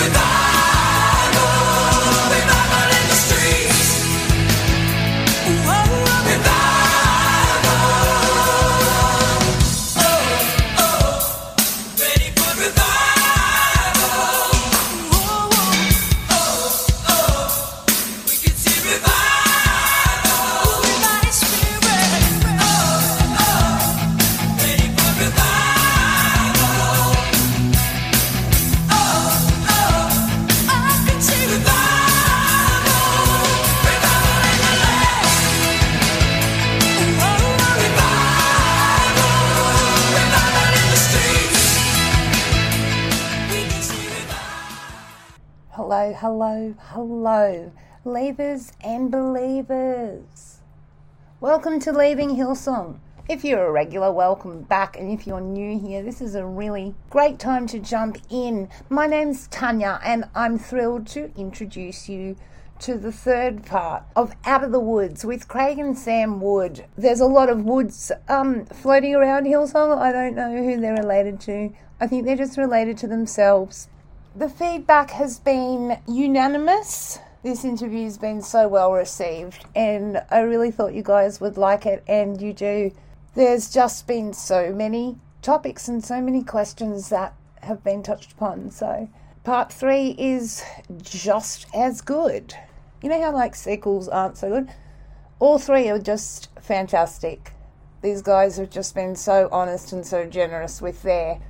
Hello, hello, leavers and believers. Welcome to Leaving Hillsong. If you're a regular, welcome back. And if you're new here, this is a really great time to jump in. My name's Tanya, and I'm thrilled to introduce you to the third part of Out of the Woods with Craig and Sam Wood. There's a lot of woods um, floating around Hillsong. I don't know who they're related to. I think they're just related to themselves. The feedback has been unanimous. This interview's been so well received, and I really thought you guys would like it, and you do. There's just been so many topics and so many questions that have been touched upon. So, part three is just as good. You know how, like, sequels aren't so good? All three are just fantastic. These guys have just been so honest and so generous with their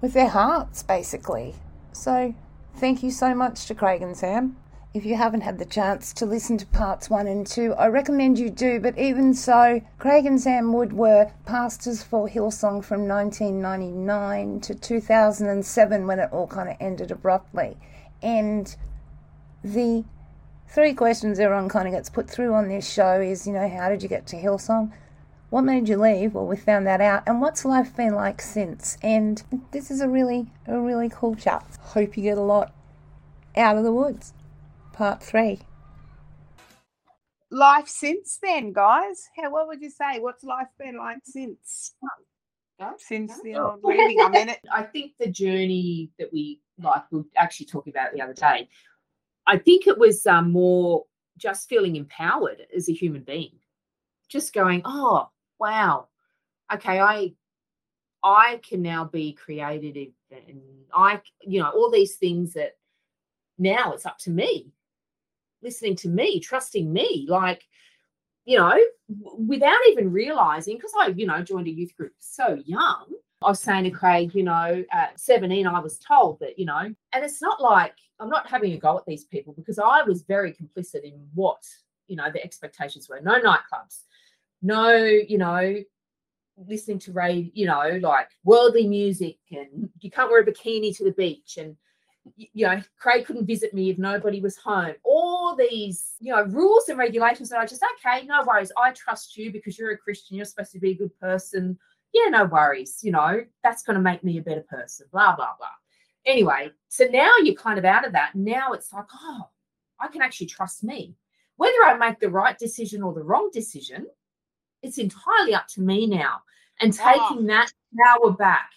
with their hearts basically so, thank you so much to Craig and Sam. If you haven't had the chance to listen to parts one and two, I recommend you do. But even so, Craig and Sam Wood were pastors for Hillsong from 1999 to 2007 when it all kind of ended abruptly. And the three questions everyone kind of gets put through on this show is, you know, how did you get to Hillsong? What made you leave? Well, we found that out. And what's life been like since? And this is a really, a really cool chat. Hope you get a lot out of the woods. Part three. Life since then, guys. How what would you say? What's life been like since? Since the old leaving. I mean, it, I think the journey that we like we were actually talking about the other day. I think it was um, more just feeling empowered as a human being, just going, oh, wow, okay, I I can now be creative and I, you know, all these things that now it's up to me, listening to me, trusting me, like, you know, without even realizing, because I, you know, joined a youth group so young. I was saying to Craig, you know, at 17, I was told that, you know, and it's not like I'm not having a go at these people because I was very complicit in what, you know, the expectations were. No nightclubs, no, you know, listening to Ray, you know, like worldly music, and you can't wear a bikini to the beach, and you know, Craig couldn't visit me if nobody was home. All these, you know, rules and regulations that I just okay, no worries. I trust you because you're a Christian. You're supposed to be a good person. Yeah, no worries. You know, that's going to make me a better person. Blah blah blah. Anyway, so now you're kind of out of that. Now it's like, oh, I can actually trust me. Whether I make the right decision or the wrong decision, it's entirely up to me now. And taking oh. that power back,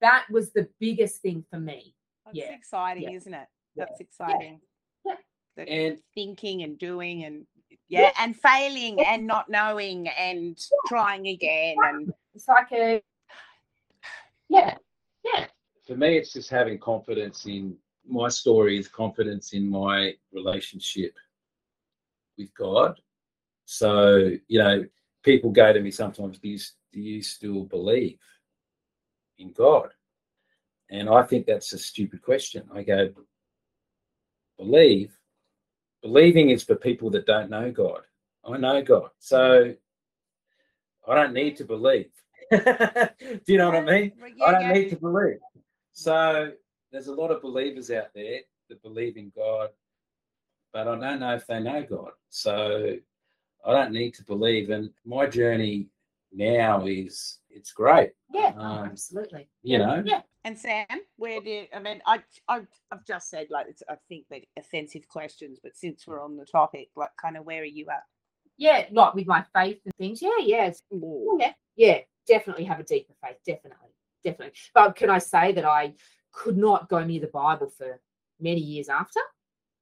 that was the biggest thing for me. That's yeah. exciting, yeah. isn't it? That's yeah. exciting. Yeah. And thinking and doing and yeah, and failing and not knowing and trying again and it's like a yeah, yeah. For me, it's just having confidence in my story is confidence in my relationship with God. So, you know, people go to me sometimes, do you, do you still believe in God? And I think that's a stupid question. I go, believe. Believing is for people that don't know God. I know God. So I don't need to believe. do you know what I mean? I don't need to believe. So there's a lot of believers out there that believe in God, but I don't know if they know God. So I don't need to believe. And my journey now is it's great. Yeah, um, absolutely. You know. Yeah. And Sam, where do I mean? I, I I've just said like it's, I think like offensive questions, but since we're on the topic, like kind of where are you at? Yeah, like with my faith and things. Yeah, yeah, yeah, yeah. Definitely have a deeper faith. Definitely, definitely. But can I say that I could not go near the Bible for many years after.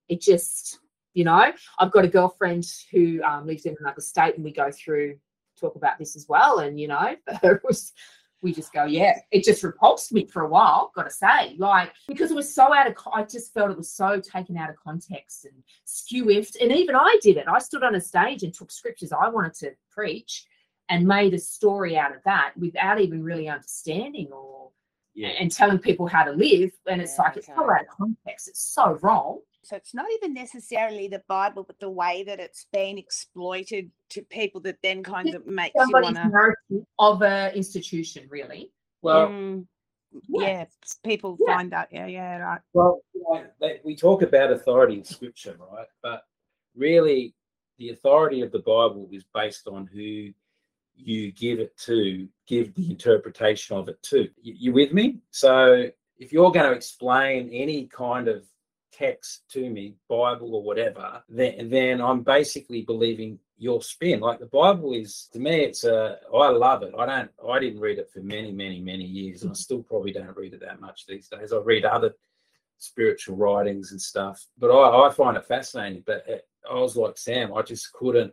It just, you know, I've got a girlfriend who um, lives in another state, and we go through talk about this as well. And you know, it was we just go, yeah, it just repulsed me for a while, got to say, like, because it was so out of, I just felt it was so taken out of context and skew-iffed. And even I did it. I stood on a stage and took scriptures I wanted to preach and made a story out of that without even really understanding or, Yeah. and telling people how to live. And it's Yeah, like, it's so okay. out of context. It's so wrong. So it's not even necessarily the Bible, but the way that it's been exploited to people that then kind of makes you want to. narrative of a institution, really. Well, Mm, Yeah. yeah, people Yeah. find that. Yeah, yeah, right. Well, you know, they, we talk about authority in scripture, right? But really, the authority of the Bible is based on who you give it to, give the interpretation of it to. You, you with me? So, if you're going to explain any kind of text to me, Bible or whatever, then then I'm basically believing your spin. Like the Bible is to me, it's a I love it. I don't I didn't read it for many, many, many years, and I still probably don't read it that much these days. I read other spiritual writings and stuff, but I, I find it fascinating. But it, I was like Sam, I just couldn't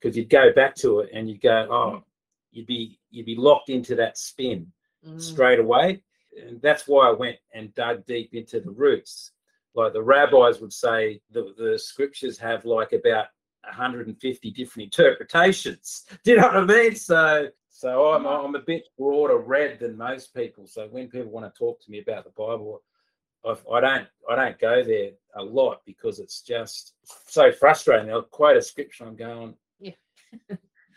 because you'd go back to it and you'd go, oh, you'd be you'd be locked into that spin Mm. straight away. And that's why I went and dug deep into the roots. Like the rabbis would say, the, the scriptures have like about 150 different interpretations. Do you know what I mean? So, so I'm, mm-hmm. I'm a bit broader read than most people. So when people want to talk to me about the Bible, I, I don't I don't go there a lot because it's just so frustrating. I'll quote a scripture. I'm going, Yeah.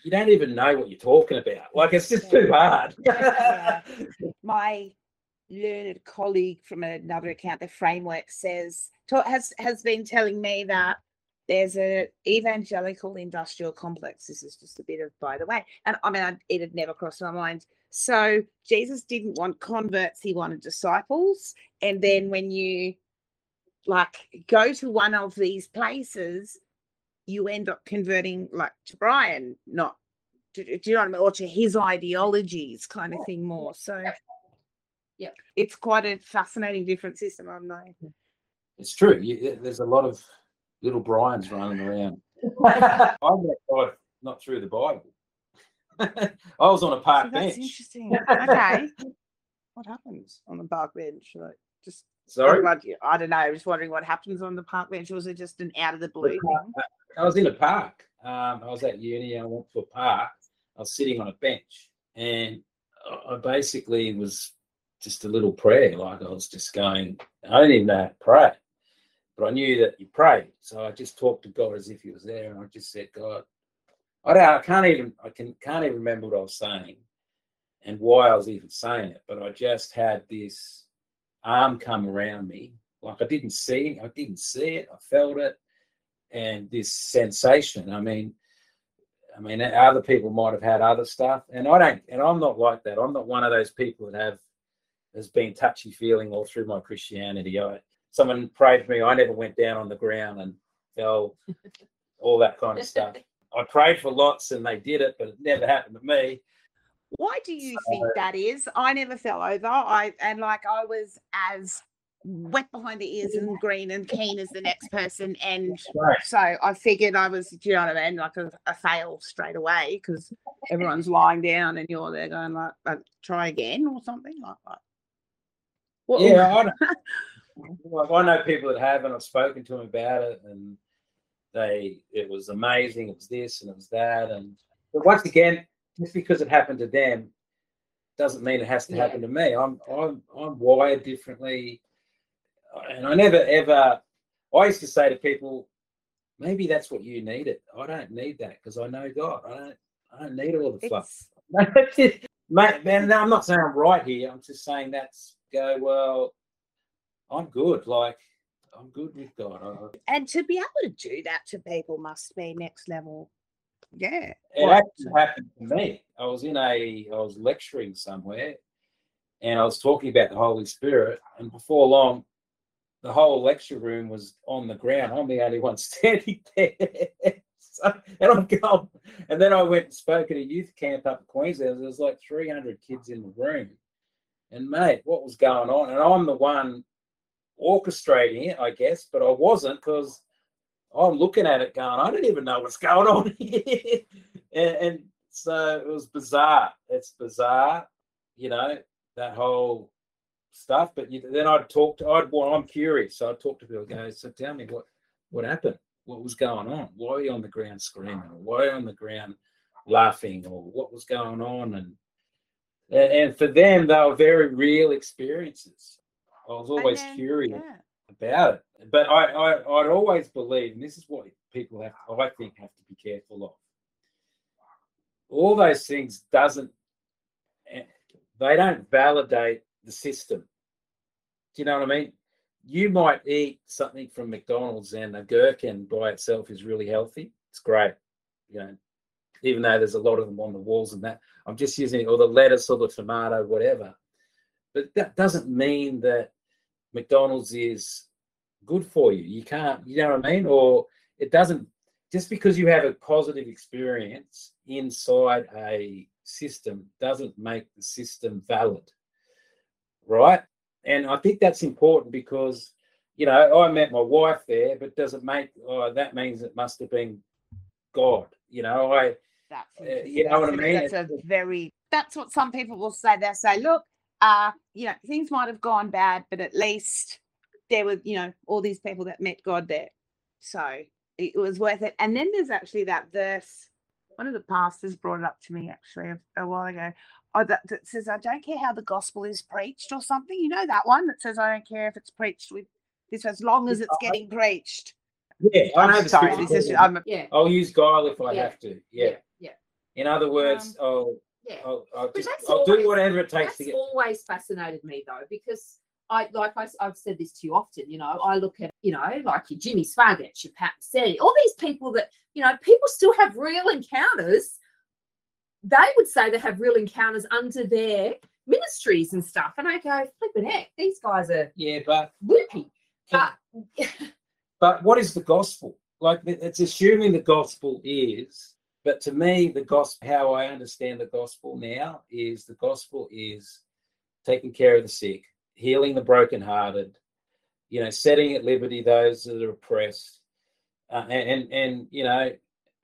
you don't even know what you're talking about. Like it's just too hard. Yeah. My learned colleague from another account, the framework says has has been telling me that there's a evangelical industrial complex. This is just a bit of by the way, and I mean it had never crossed my mind. So Jesus didn't want converts; he wanted disciples. And then when you like go to one of these places, you end up converting like to Brian, not do, do you know what I mean, or to his ideologies, kind of thing more. So Yep. it's quite a fascinating different system. I'm knowing. It's true. You, there's a lot of little Brian's running around. I met God not through the Bible. I was on a park park that's bench. interesting. Okay. what happens on the park bench? Like just I'm Sorry, glad I don't know. I'm just wondering what happens on the park bench. Was it just an out of the blue thing? I was in a park. Um, I was at uni. I went to a park. I was sitting on a bench, and I- I basically was just a little prayer. Like I was just going. I don't even know how to pray, but I knew that you prayed. So I just talked to God as if He was there, and I just said, God, I don't. I can't even. I can can't even remember what I was saying, and why I was even saying it. But I just had this arm come around me, like I didn't see. I didn't see it. I felt it and this sensation. I mean, I mean, other people might have had other stuff, and I don't. And I'm not like that. I'm not one of those people that have has been touchy feeling all through my Christianity. I someone prayed for me. I never went down on the ground and fell, all that kind of stuff. I prayed for lots, and they did it, but it never happened to me. Why do you think that is? I never fell over. I and like I was as wet behind the ears and green and keen as the next person, and Right. so I figured I was, do you know what I mean, like a, a fail straight away because everyone's lying down and you're there going like, uh, try again or something like that. What- Yeah, I, like, I know people that have, and I've spoken to them about it, and they it was amazing. It was this and it was that, and but once again, just because it happened to them doesn't mean it has to Yeah. happen to me. I'm I'm I'm wired differently, and I never ever. I used to say to people, maybe that's what you needed. I don't need that because I know God. I don't. I don't need all the fluff. It's, Mate, man, no, I'm not saying I'm right here. I'm just saying that's go, well, I'm good. Like, I'm good with God. And to be able to do that to people must be next level. Yeah. it Right. actually happened to me. I was in a, I was lecturing somewhere and I was talking about the Holy Spirit. And before long, the whole lecture room was on the ground. I'm the only one standing there. So, and I'm going, and then I went and spoke at a youth camp up in Queensland. There was like 300 kids in the room. And mate, what was going on? And I'm the one orchestrating it, I guess, but I wasn't because I'm looking at it going, I don't even know what's going on here. and, and so it was bizarre. It's bizarre, you know, that whole stuff. But you, then I'd talk to, I'd, well, I'm curious. So I'd talk to people, go, so tell me what, what happened? What was going on? Why are you on the ground screaming? Why are you on the ground laughing? Or what was going on? And, and, and for them, they were very real experiences. I was always then, curious yeah. about it. But I, I, I'd always believe, and this is what people have, I think, have to be careful of. All those things doesn't, eh, they don't validate the system. Do you know what I mean? You might eat something from McDonald's and a gherkin by itself is really healthy. It's great, you know, even though there's a lot of them on the walls and that. I'm just using or the lettuce or the tomato, whatever. But that doesn't mean that McDonald's is good for you. You can't, you know what I mean? Or it doesn't just because you have a positive experience inside a system doesn't make the system valid. Right? And I think that's important because you know, I met my wife there, but does it make oh that means it must have been God. You know, I That's Uh, you know what I mean? That's a very that's what some people will say. They'll say, look, uh, you know, things might have gone bad, but at least there were, you know, all these people that met God there. So it was worth it. And then there's actually that verse. One of the pastors brought it up to me actually a, a while ago. Oh, that, that says, I don't care how the gospel is preached or something. You know that one that says, I don't care if it's preached with this as long as it's getting preached. yeah, I know. I'm sorry. This is, I'm a, yeah. I'll use guile if I Yeah. have to. Yeah. In other words, Um, I'll, Yeah. I'll, I'll just I'll do whatever it takes to get. It. Always fascinated me though, because I like I, have said this to you often. You know, I look at you know like your Jimmy Swaggart, your Pat Setti, all these people that you know people still have real encounters. They would say they have real encounters under their ministries and stuff, and I go, flipping heck, these guys are Yeah, but loopy. But but what is the gospel? Like it's assuming the gospel is, but to me, the gospel, how I understand the gospel now is the gospel is taking care of the sick, healing the brokenhearted, you know, setting at liberty those that are oppressed, uh, and, and and you know,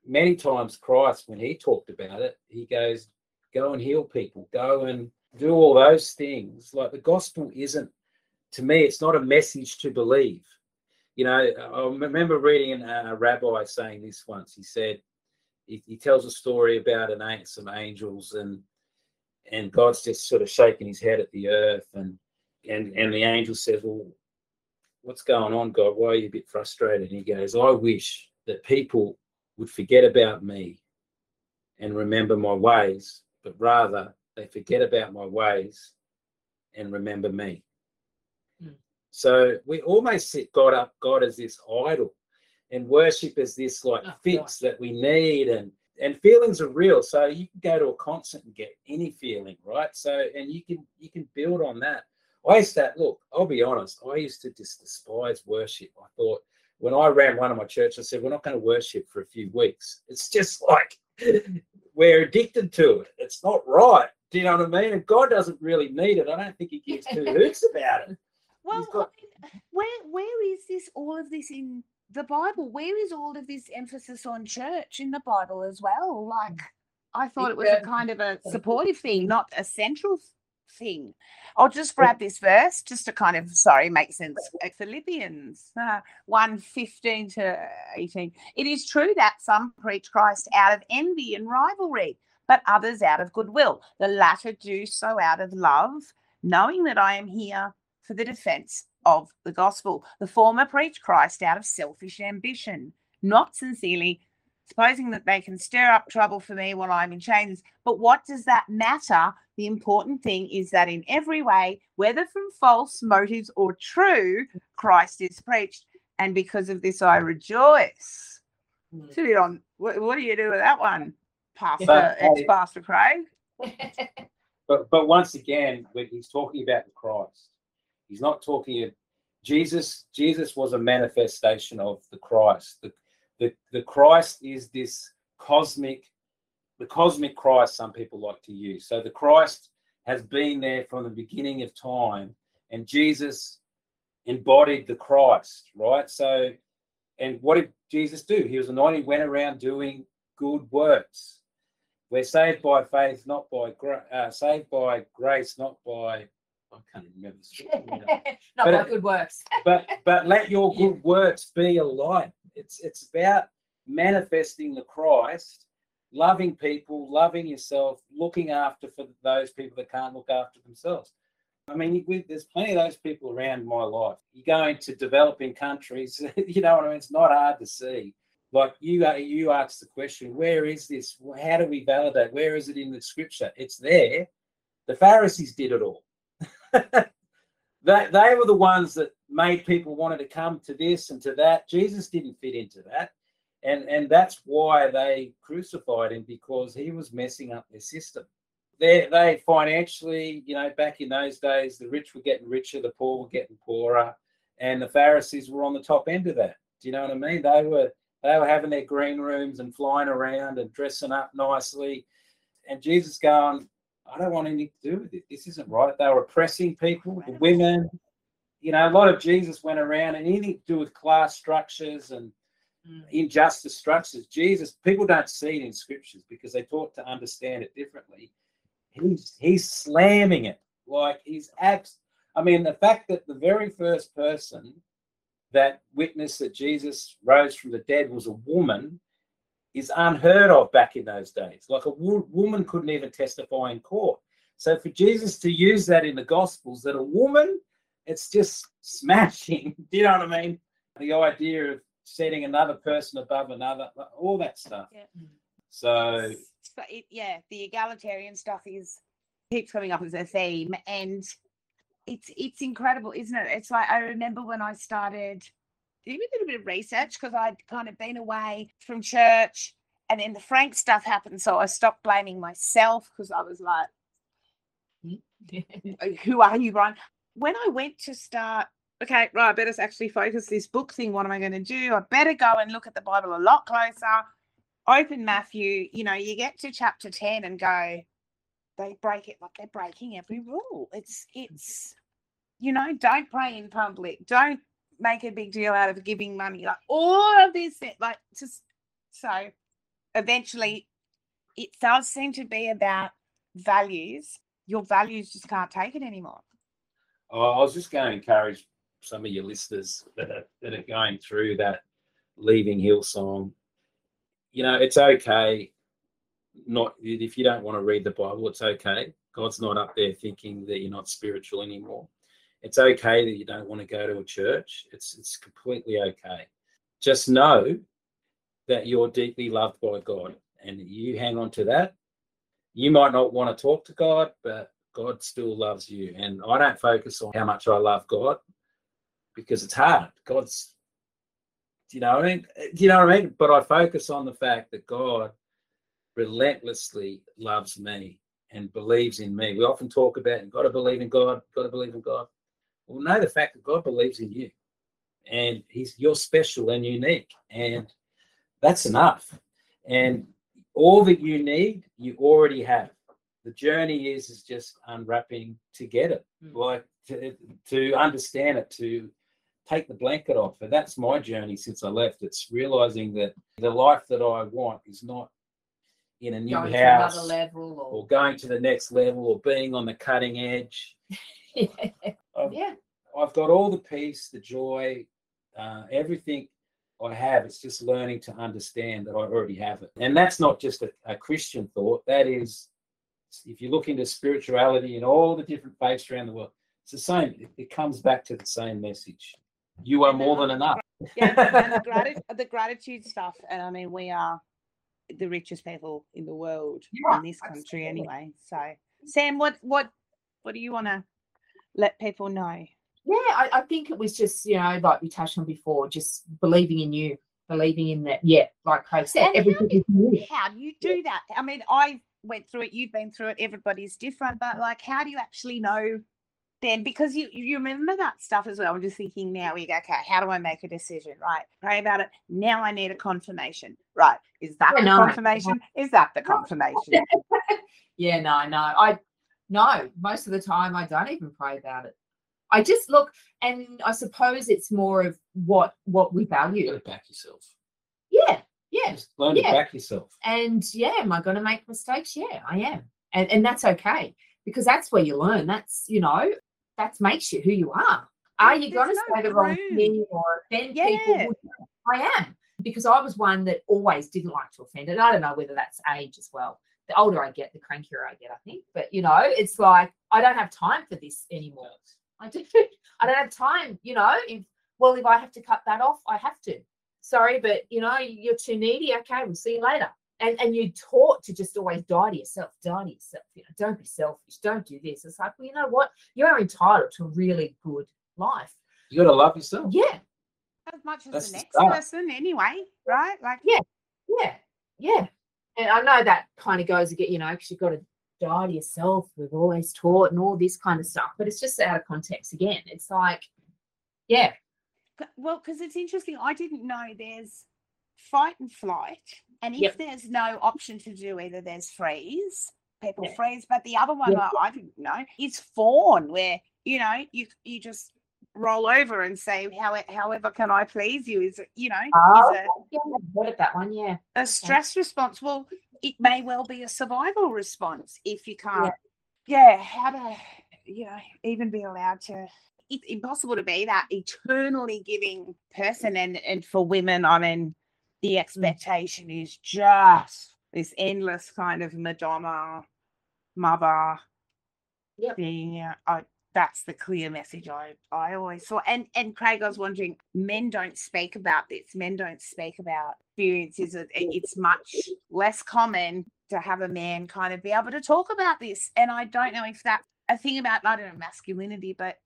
many times Christ, when he talked about it, he goes, "Go and heal people, go and do all those things." Like the gospel isn't, to me, it's not a message to believe you know, I remember reading a rabbi saying this once. He said, he, he tells a story about an some angels and and God's just sort of shaking his head at the earth and and and the angel says, well, what's going on, God? Why are you a bit frustrated? And he goes, I wish that people would forget about me and remember my ways, but rather they forget about my ways and remember me. Hmm. So we almost set God up, God as this idol, and worship is this like Oh, fix that we need, and and feelings are real. So you can go to a concert and get any feeling, right? So and you can you can build on that. I used to look. I'll be honest. I used to just despise worship. I thought when I ran one of my churches, I said we're not going to worship for a few weeks. It's just like we're addicted to it. It's not right. Do you know what I mean? And God doesn't really need it. I don't think He gives two hoots about it. Well, got- I mean, where where is this all of this in the Bible? Where is all of this emphasis on church in the Bible as well? Like I thought it was a kind of a supportive thing, not a central thing. I'll just grab this verse just to kind of sorry make sense. Uh, Philippians uh, 1 15 to 18. It is true that some preach Christ out of envy and rivalry, but others out of goodwill. The latter do so out of love, knowing that I am here for the defense of the gospel. The former preach Christ out of selfish ambition, not sincerely, supposing that they can stir up trouble for me while I'm in chains. But what does that matter? The important thing is that in every way, whether from false motives or true, Christ is preached. And because of this, I rejoice. Mm. Sit it on. What, what do you do with that one, Pastor, But, ex Pastor Craig? But but once again, when he's talking about the Christ, he's not talking of Jesus. Jesus was a manifestation of the Christ. The the, the Christ is this cosmic, the cosmic Christ. Some people like to use. So the Christ has been there from the beginning of time, and Jesus embodied the Christ, right? So, and what did Jesus do? He was anointed, went around doing good works. We're saved by faith, not by uh, saved by grace, not by. I can't even remember. Not But it- good works. but but let your good works be a light. It's it's about manifesting the Christ, loving people, loving yourself, looking after for those people that can't look after themselves. I mean, we, there's plenty of those people around my life. You go into developing countries, you know what I mean. It's not hard to see. Like you, uh, you asked the question, where is this? How do we validate? Where is it in the scripture? It's there. The Pharisees did it all. they, they were the ones that made people wanted to come to this and to that. Jesus didn't fit into that. And, and that's why they crucified him because he was messing up their system. They, they financially, you know, back in those days, the rich were getting richer, the poor were getting poorer, and the Pharisees were on the top end of that. Do you know what I mean? They were they were having their green rooms and flying around and dressing up nicely. And Jesus going, I don't want anything to do with it. This isn't right. They were oppressing people, the women. You know, a lot of Jesus went around and anything to do with class structures and Mm. injustice structures. Jesus, people don't see it in scriptures because they taught to understand it differently. He's he's slamming it like he's abs. I mean, the fact that the very first person that witnessed that Jesus rose from the dead was a woman is unheard of back in those days. Like a wo- woman couldn't even testify in court. So for Jesus to use that in the Gospels, that a woman, it's just smashing. Do you know what I mean? The idea of setting another person above another, all that stuff. Yeah. So but it, yeah, the egalitarian stuff is keeps coming up as a theme, and it's it's incredible, isn't it? It's like I remember when I started doing a little bit of research because I'd kind of been away from church, and then the Frank stuff happened, so I stopped blaming myself because I was like, "Uh, "Who are you, Brian?" When I went to start. Okay, right. I better actually focus this book thing. What am I going to do? I better go and look at the Bible a lot closer open Matthew, you know, you get to chapter 10 and go, they break it like they're breaking every rule. It's, it's, you know, don't pray in public. Don't make a big deal out of giving money. Like all of this, like just so eventually it does seem to be about values. Your values just can't take it anymore. I I was just going to encourage some of your listeners that are, that are going through that leaving Hillsong. You know, it's okay. Not if you don't want to read the Bible, it's okay. God's not up there thinking that you're not spiritual anymore. It's okay that you don't want to go to a church. It's it's completely okay. Just know that you're deeply loved by God, and you hang on to that. You might not want to talk to God, but God still loves you. And I don't focus on how much I love God because it's hard. God's, do you know what I mean? Do you know what I mean? But I focus on the fact that God relentlessly loves me and believes in me. We often talk about you've got to believe in God, got to believe in God. Well, know the fact that God believes in you and he's you're special and unique. And that's enough. And all that you need, you already have the journey is is just unwrapping to get it Mm. like to, to understand it to take the blanket off and that's my journey since i left it's realizing that the life that i want is not in a new Going house or or going to the next level or being on the cutting edge I've, yeah. I've got all the peace the joy uh, everything i have it's just learning to understand that i already have it and that's not just a, a christian thought that is if you look into spirituality and all the different faiths around the world, it's the same. It, it comes back to the same message. You are more than enough. Yeah, the, grati- the gratitude stuff. And I mean, we are the richest people in the world Yeah, in this country absolutely. anyway. So, Sam, what what what do you want to let people know? Yeah, I, I think it was just, you know, like we touched on before, just believing in you, believing in that. Yeah, like Craig said, And how everything is you. How do you do that? I mean, I went through it. You've been through it. Everybody's different, but like, how do you actually know? Then, because you you remember that stuff as well. I'm just thinking now. We go, okay, how do I make a decision? Right, pray about it. Now I need a confirmation. Right, is that the confirmation? Is that the confirmation? Yeah, no, no. I no, most of the time I don't even pray about it. I just look, and I suppose it's more of what what we You got value. to back yourself. Yeah, yeah. Just learn Yeah. to back yourself. And yeah, am I going to make mistakes? Yeah, I am, and and that's okay because that's where you learn. That's you know that makes you who you are. Are you going to There's say the wrong room. thing or offend people? Yeah. Well, I am because I was one that always didn't like to offend, and I don't know whether that's age as well. The older I get, the crankier I get, I think. But you know, it's like I don't have time for this anymore. I do. I don't have time. You know, if well, if I have to cut that off, I have to. Sorry, but you know, you're too needy. Okay, we'll see you later. And and you're taught to just always die to yourself, die to yourself. You know, don't be selfish. Don't do this. It's like, well, you know what? You're entitled to a really good life. You got to love yourself. Yeah, as much as That's the the next start. person anyway, right? Like yeah, yeah, yeah. And I know that kind of goes again, you know, because you've got to die to yourself. We've always taught and all this kind of stuff, but it's just out of context again. It's like, yeah, Well, because it's interesting. I didn't know there's fight and flight, and if Yep. there's no option to do either, there's freeze. People Yeah. freeze, but the other one. I, I didn't know is fawn, where you know you you just roll over and say, "How however can I please you?" Is it you know Oh, is a, yeah, I've heard of that one. Yeah, a stress response. Well, it may well be a survival response if you can't. Yeah, how to you know even be allowed to. It's impossible to be that eternally giving person, and and for women, I mean, the mm. expectation is just this endless kind of Madonna, mother Yep. thing. Yeah, I, that's the clear message I I always saw. And and Craig, I was wondering, men don't speak about this. Men don't speak about experiences. It- it- It's much less common to have a man kind of be able to talk about this. And I don't know if that a thing about I don't know masculinity, but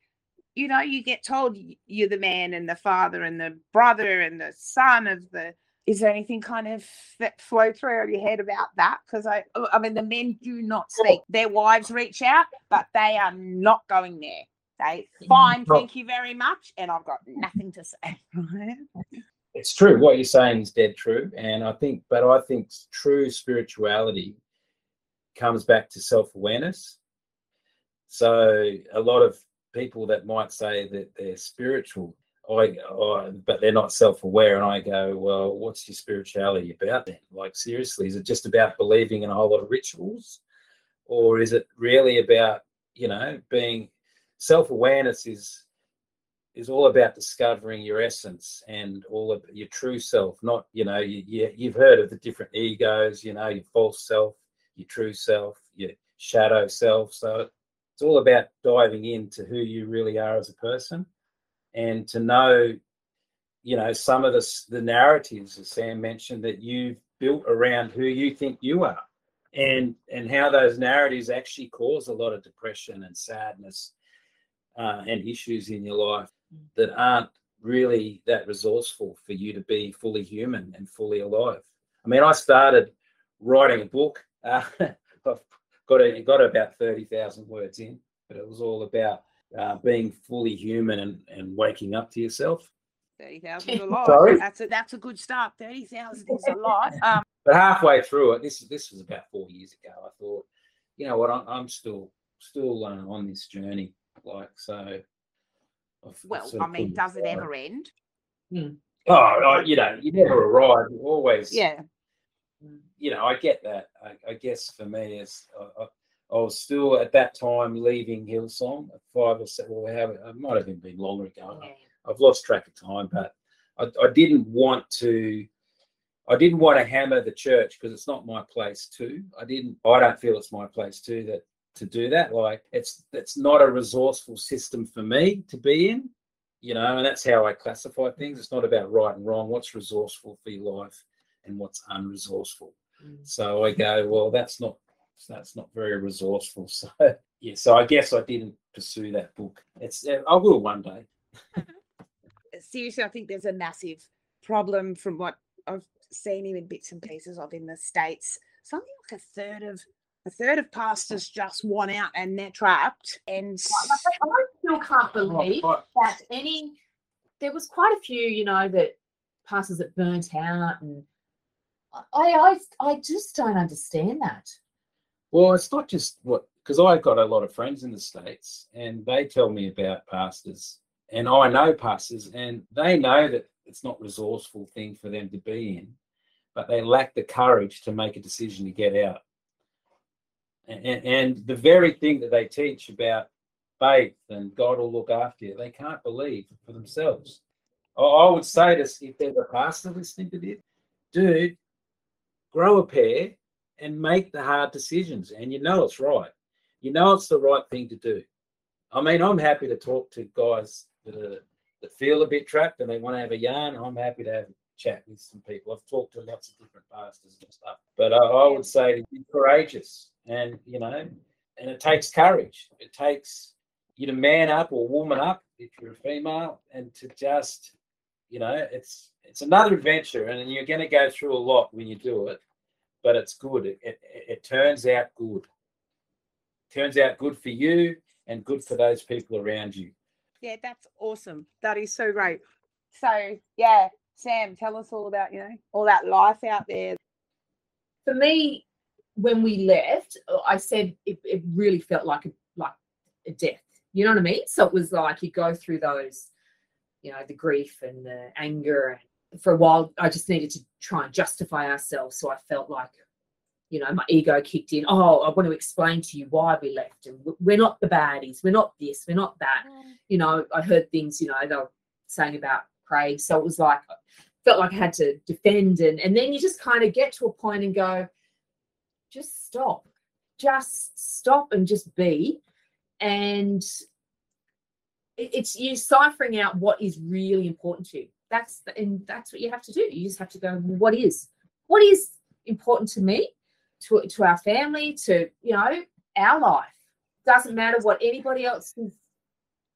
you know, you get told you're the man and the father and the brother and the son of the. Is there anything kind of that flow through your head about that? Because I, oh, I mean, the men do not speak. Their wives reach out, but they are not going there. They fine, thank you very much, and I've got nothing to say. It's true. What you're saying is dead true. And I think, but I think true spirituality comes back to self awareness. So a lot of people that might say that they're spiritual, I, I but they're not self aware. And I go, well, what's your spirituality about then? Like, seriously, is it just about believing in a whole lot of rituals? Or is it really about, you know, being self awareness is is all about discovering your essence and all of your true self not you know you, you, you've heard of the different egos you know your false self your true self your shadow self so it's all about diving into who you really are as a person and to know you know some of the the narratives as sam mentioned that you've built around who you think you are and and how those narratives actually cause a lot of depression and sadness uh, and issues in your life that aren't really that resourceful for you to be fully human and fully alive. I mean, I started writing a book. Uh, I've got a, got about thirty thousand words in, but it was all about uh, being fully human and, and waking up to yourself. Thirty thousand is a lot. Sorry? That's a that's a good start. Thirty thousand is a lot. Um, But halfway through it, this this was about four years ago. I thought, you know what, I'm, I'm still still uh, on this journey. Like so. I've- I've well, I mean, does it ever end? Oh, I- you know, you never arrive. You always, Yeah. you know, I get that. I, I guess for me, is I, I, was still at that time leaving Hillsong at five or seven. Well, how, it might have even been longer ago. Yeah. I've lost track of time, but I, I didn't want to. I didn't want to hammer the church because it's not my place to. I didn't. I don't feel it's my place to that to do that. Like it's it's not a resourceful system for me to be in. You know, and that's how I classify things. It's not about right and wrong. What's resourceful for your life and what's unresourceful. Mm. So I go, well, that's not that's not very resourceful. So yeah, so I guess I didn't pursue that book. It's uh, I will one day. seriously, I think there's a massive problem from what I've seen in bits and pieces of in the states. Something like a third of a third of pastors just want out and they're trapped. And I still can't oh, believe Oh, that any there was quite a few, you know, that pastors that burnt out and I I I just don't understand that. Well, it's not just what because I've got a lot of friends in the States and they tell me about pastors and I know pastors and they know that it's not resourceful thing for them to be in, but they lack the courage to make a decision to get out. And, and the very thing that they teach about faith and God will look after you, they can't believe for themselves. I would say to if there's a pastor listening to this, dude, grow a pair and make the hard decisions. And you know it's right. You know it's the right thing to do. I mean, I'm happy to talk to guys that are that feel a bit trapped and they want to have a yarn. I'm happy to have a chat with some people. I've talked to lots of different pastors and stuff. But I, I would say to be courageous and you know, and it takes courage. It takes you to man up or woman up if you're a female and to just you know it's it's another adventure and you're going to go through a lot when you do it but it's good. It, it, it turns out good. Turns out good for you and good for those people around you. Yeah that's awesome. That is so great. So yeah sam tell us all about you know all that life out there. For me when we left i said it, it really felt like a like a death. You know what i mean? So it was like you go through those you know the grief and the anger for a while i just needed to try and justify ourselves. So i felt like you know my ego kicked in. Oh i want to explain to you why we left and we're not the baddies. We're not this. We're not that. Mm. you know i heard things you know they were saying about Craig. So it was like felt like i had to defend and and then you just kind of get to a point and go just stop. Just stop and just be. And it's you ciphering out what is really important to you. That's the, and that's what you have to do. You just have to go, what is what is important to me, to to our family, to you know our life. Doesn't matter what anybody else is,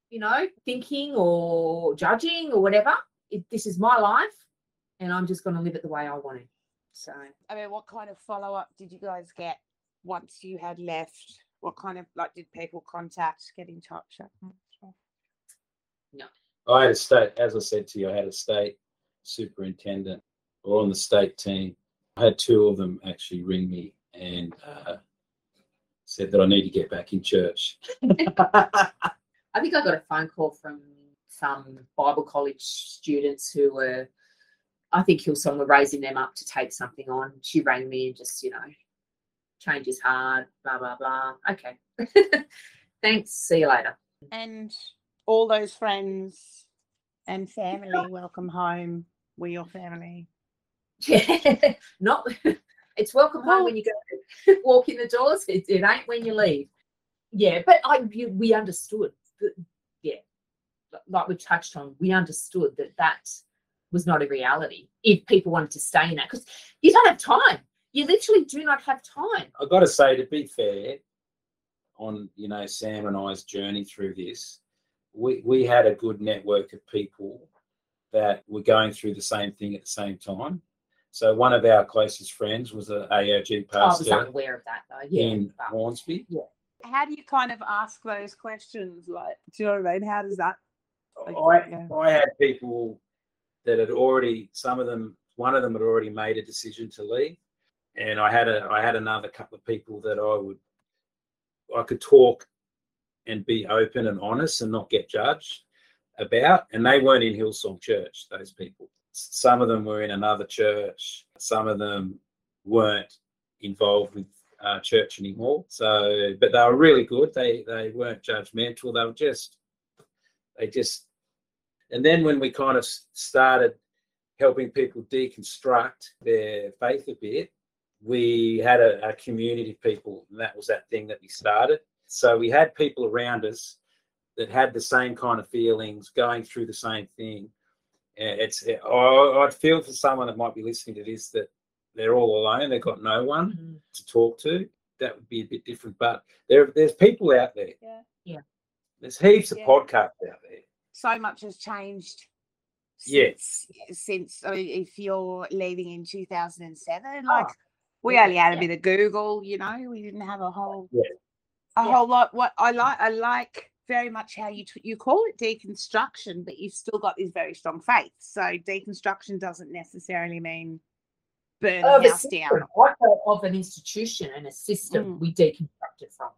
you know, thinking or judging or whatever. It, this is my life, and I'm just going to live it the way I want to. So, I mean, what kind of follow up did you guys get once you had left? What kind of like did people contact, get in touch? No. I had a state, as I said to you, I had a state superintendent or on the state team. I had two of them actually ring me and uh, said that I need to get back in church. I think I got a phone call from some Bible college students who were, I think Hillsong were raising them up to take something on. She rang me and just, you know, change is hard, blah, blah, blah. Okay. Thanks. See you later. And all those friends and family welcome home. We're your family. Yeah, not. It's welcome home when you go walk in the doors. It, it ain't when you leave. Yeah, but I you, we understood. That, yeah, like we touched on, we understood that that was not a reality. If people wanted to stay in that, because you don't have time. You literally do not have time. I've got to say, to be fair, on you know Sam and I's journey through this, we, we had a good network of people that were going through the same thing at the same time. So one of our closest friends was an AOG pastor. I was unaware of that though. Yeah. In Hornsby. Yeah. How do you kind of ask those questions? Like, do you know what I mean? How does that? I, I had people that had already, some of them, one of them had already made a decision to leave, and I had a, I had another couple of people that I would, I could talk and be open and honest and not get judged about. And they weren't in Hillsong Church, those people. Some of them were in another church, some of them weren't involved with uh, church anymore. So, but they were really good. They they weren't judgmental. They were just they just. And then when we kind of started helping people deconstruct their faith a bit, we had a, a community of people, and that was that thing that we started. So we had people around us that had the same kind of feelings, going through the same thing. It's I'd feel for someone that might be listening to this that they're all alone. They've got no one mm-hmm. to talk to. That would be a bit different. But there, there's people out there. Yeah. Yeah. There's heaps yeah. of podcasts out there. So much has changed. Since, yes. Since I mean, if you're leaving in 2007, like oh, we yeah, only had a bit of Google. You know, we didn't have a whole. Yeah a yeah. whole lot. What I like, I like very much how you t- you call it deconstruction, but you've still got this very strong faith. So deconstruction doesn't necessarily mean burn oh, the house down. Of an institution and a system, mm. we deconstruct it from.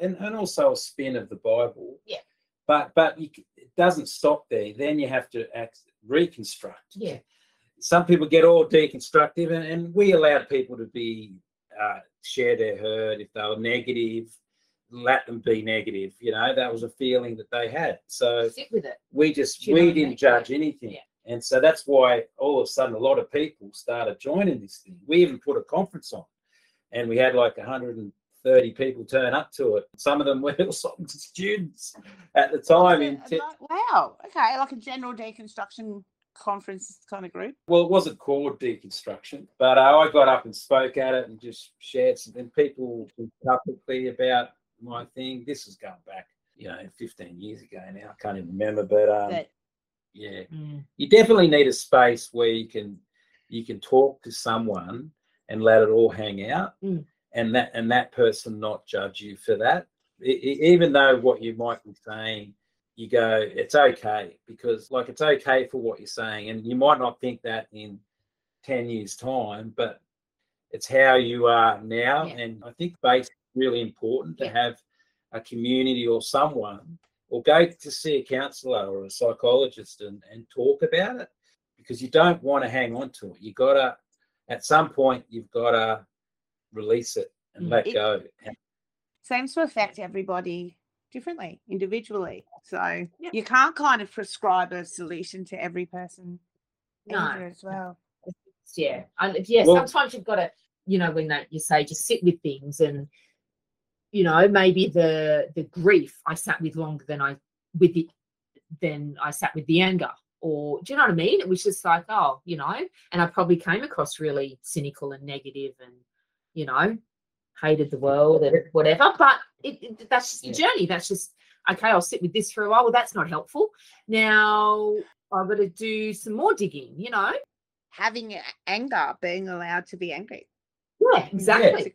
and, and also a spin of the Bible. Yeah. But but you, it doesn't stop there. Then you have to act, reconstruct. Yeah. Some people get all deconstructive, and, and we allowed people to be uh, share their hurt if they were negative. Let them be negative. You know that was a feeling that they had. So Sit with it. we just you we what I mean? didn't judge anything Yeah. and so that's why all of a sudden a lot of people started joining this thing we even put a conference on and we had like 130 people turn up to it some of them were Hillsong students at the time in like- wow. Okay, like a general deconstruction conference kind of group. well it wasn't called deconstruction but uh, i got up and spoke at it and just shared some and people publicly about my thing this is going back you know 15 years ago now i can't even remember but um That yeah Mm. you definitely need a space where you can you can talk to someone and let it all hang out Mm. and that and that person not judge you for that E- e- even though what you might be saying you go it's okay because like it's okay for what you're saying and you might not think that in 10 years time but it's how you are now Yeah. and i think base is really important to have a community or someone or go to see a counselor or a psychologist and, and talk about it because you don't want to hang on to it. You gotta at some point you've gotta release it and Mm. let It- go. Seems to affect everybody differently, individually. So Yeah. you can't kind of prescribe a solution to every person No. either as well. yeah and yeah Well- sometimes you've got to you know when that you say just sit with things and you know maybe the the grief i sat with longer than i with the than i sat with the anger or do you know what i mean? It was just like oh you know and i probably came across really cynical and negative and you know hated the world and whatever but it, it that's just the journey. That's just okay i'll sit with this for a while. Well that's not helpful. Now i've got to do some more digging you know? Having anger, being allowed to be angry. Yeah, exactly.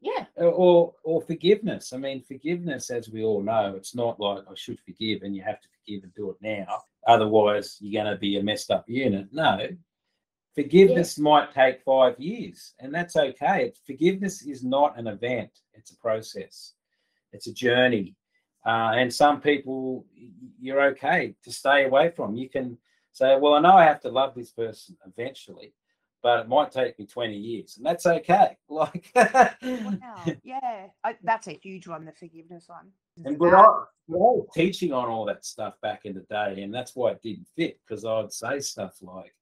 Yeah. or or forgiveness. I mean, forgiveness, as we all know, it's not like I should forgive and you have to forgive and do it now. Otherwise, you're going to be a messed up unit. No, forgiveness might take five years, and that's okay. Forgiveness is not an event; it's a process. It's a journey, uh, and some people you're okay to stay away from. You can say, "Well, I know I have to love this person eventually." But it might take me 20 years, and that's okay. Like, Wow. Yeah. I, that's a huge one, the forgiveness one. And I, but I was teaching on all that stuff back in the day, and that's why it didn't fit because I'd say stuff like,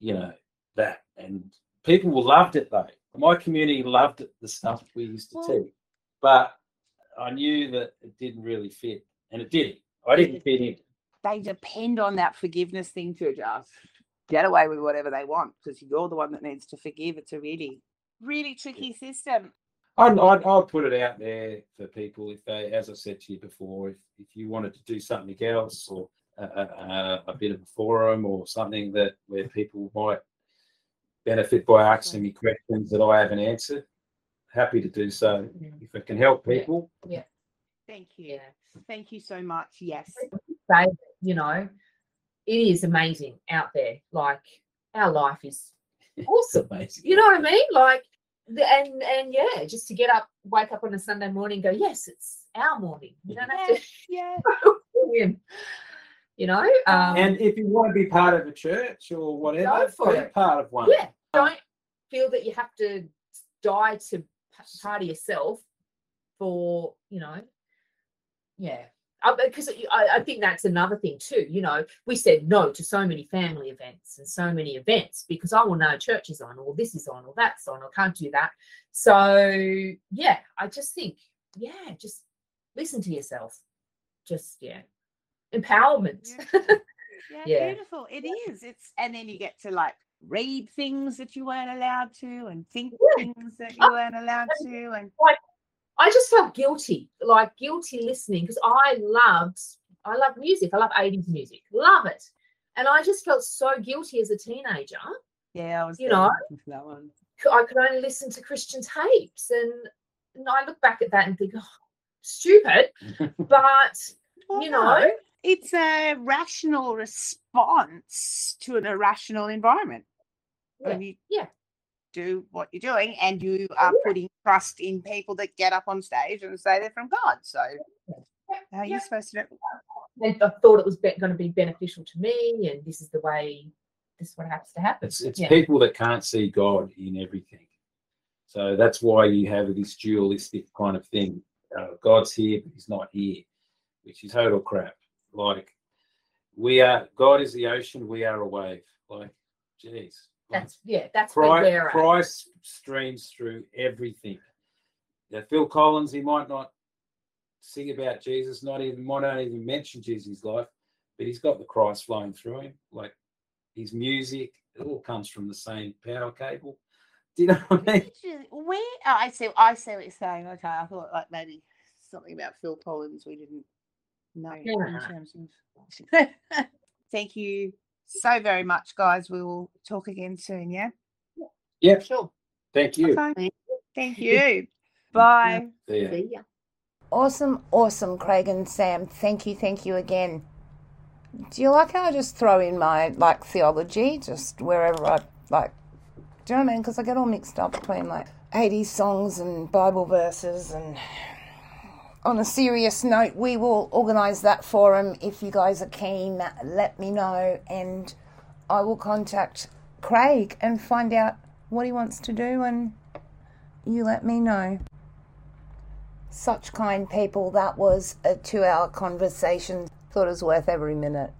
you know, that, and people loved it though. My community loved it, the stuff we used to Well- teach, but I knew that it didn't really fit, and it didn't. I didn't fit in. they depend on that forgiveness thing to just get away with whatever they want because you're the one that needs to forgive. It's a really, really tricky system. I'd, I'd, I'll put it out there for people if they, as I said to you before, if, if you wanted to do something else or a, a, a- a bit of a forum or something that where people might benefit by asking me questions that I haven't answered, happy to do so. If it can help people. Yeah. people, Thank you. Yeah. Thank you so much. Yes. Say, you know, it is amazing out there. Like our life is awesome. amazing. You know what I mean? Like, the, and and yeah, just to get up, wake up on a Sunday morning, and go, yes, it's our morning. You don't have to. Yeah. win. You know, um, And if you want to be part of a church or whatever, Go for be it. part of one. yeah, don't feel that you have to die to p- part of yourself for you know, yeah. Uh, because I, I think that's another thing too. You know, we said no to so many family events and so many events because oh, I will know church is on, or this is on, or that's on, or can't do that. So yeah, I just think, yeah, just listen to yourself. Just yeah, empowerment. Yeah, Yeah. beautiful. It is. It's and then you get to like read things that you weren't allowed to and think Yeah. things that you oh, weren't allowed to and I just felt guilty, like guilty listening because I loved, I love music. I love 80s music, love it. And I just felt so guilty as a teenager. yeah, I was You know, that one. I could only listen to Christian tapes. And, and I look back at that and think, oh, stupid. But, you know, it's a rational response to an irrational environment. Yeah, you- yeah. Do what you're doing and you are putting trust in people that get up on stage and say they're from God. So how are you supposed to do And I thought it was be- going to be beneficial to me, and this is the way. This is what happens to happen. It's it's Yeah. people that can't see God in everything. So that's why you have this dualistic kind of thing. Uh, God's here, but He's not here, which is total crap. Like we are, God is the ocean, we are a wave. Like, geez, like, That's yeah. That's where Christ, we're at. Christ streams through everything. Now, Phil Collins, he might not sing about Jesus, not even might not even mention Jesus life, but he's got the Christ flowing through him. Like his music, it all comes from the same power cable. Do you know what I mean? Actually, Where oh, I see, I see what you're saying. Okay, I thought like maybe something about Phil Collins we didn't know. in terms of- Thank you so very much, guys. We will talk again soon. Yeah. Yeah, Sure. thank you. Okay. Thank you. Bye. See ya. See ya. Awesome, awesome, Craig and Sam. Thank you, thank you again. Do you like how I just throw in my like theology just wherever I like? Do you know what I mean? Because I get all mixed up between like 80s songs and Bible verses. And on a serious note, we will organise that forum if you guys are keen. Let me know, and I will contact Craig and find out what he wants to do, and you let me know such kind people. That was a two hour conversation. Thought it was worth every minute.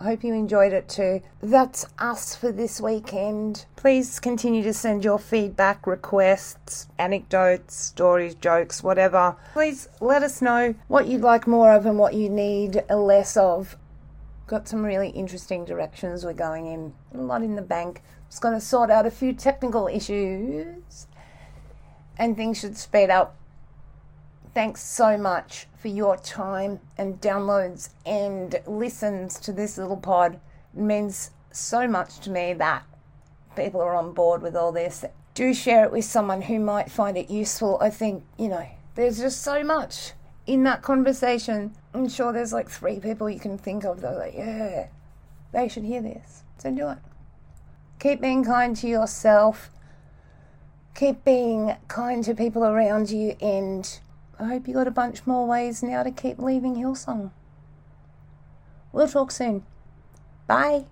I hope you enjoyed it too. That's us for this weekend. Please continue to send your feedback, requests, anecdotes, stories, jokes, whatever. Please let us know what you'd like more of and what you need less of. Got some really interesting directions we're going in. A lot in the bank. Just got to sort out a few technical issues. And things should speed up thanks so much for your time and downloads and listens to this little pod. It means so much to me that people are on board with all this. Do share it with someone who might find it useful. I think, you know, there's just so much in that conversation. I'm sure there's like three people you can think of that are like, yeah, they should hear this. So do it. Keep being kind to yourself. Keep being kind to people around you and I hope you got a bunch more ways now to keep leaving Hillsong. We'll talk soon. Bye.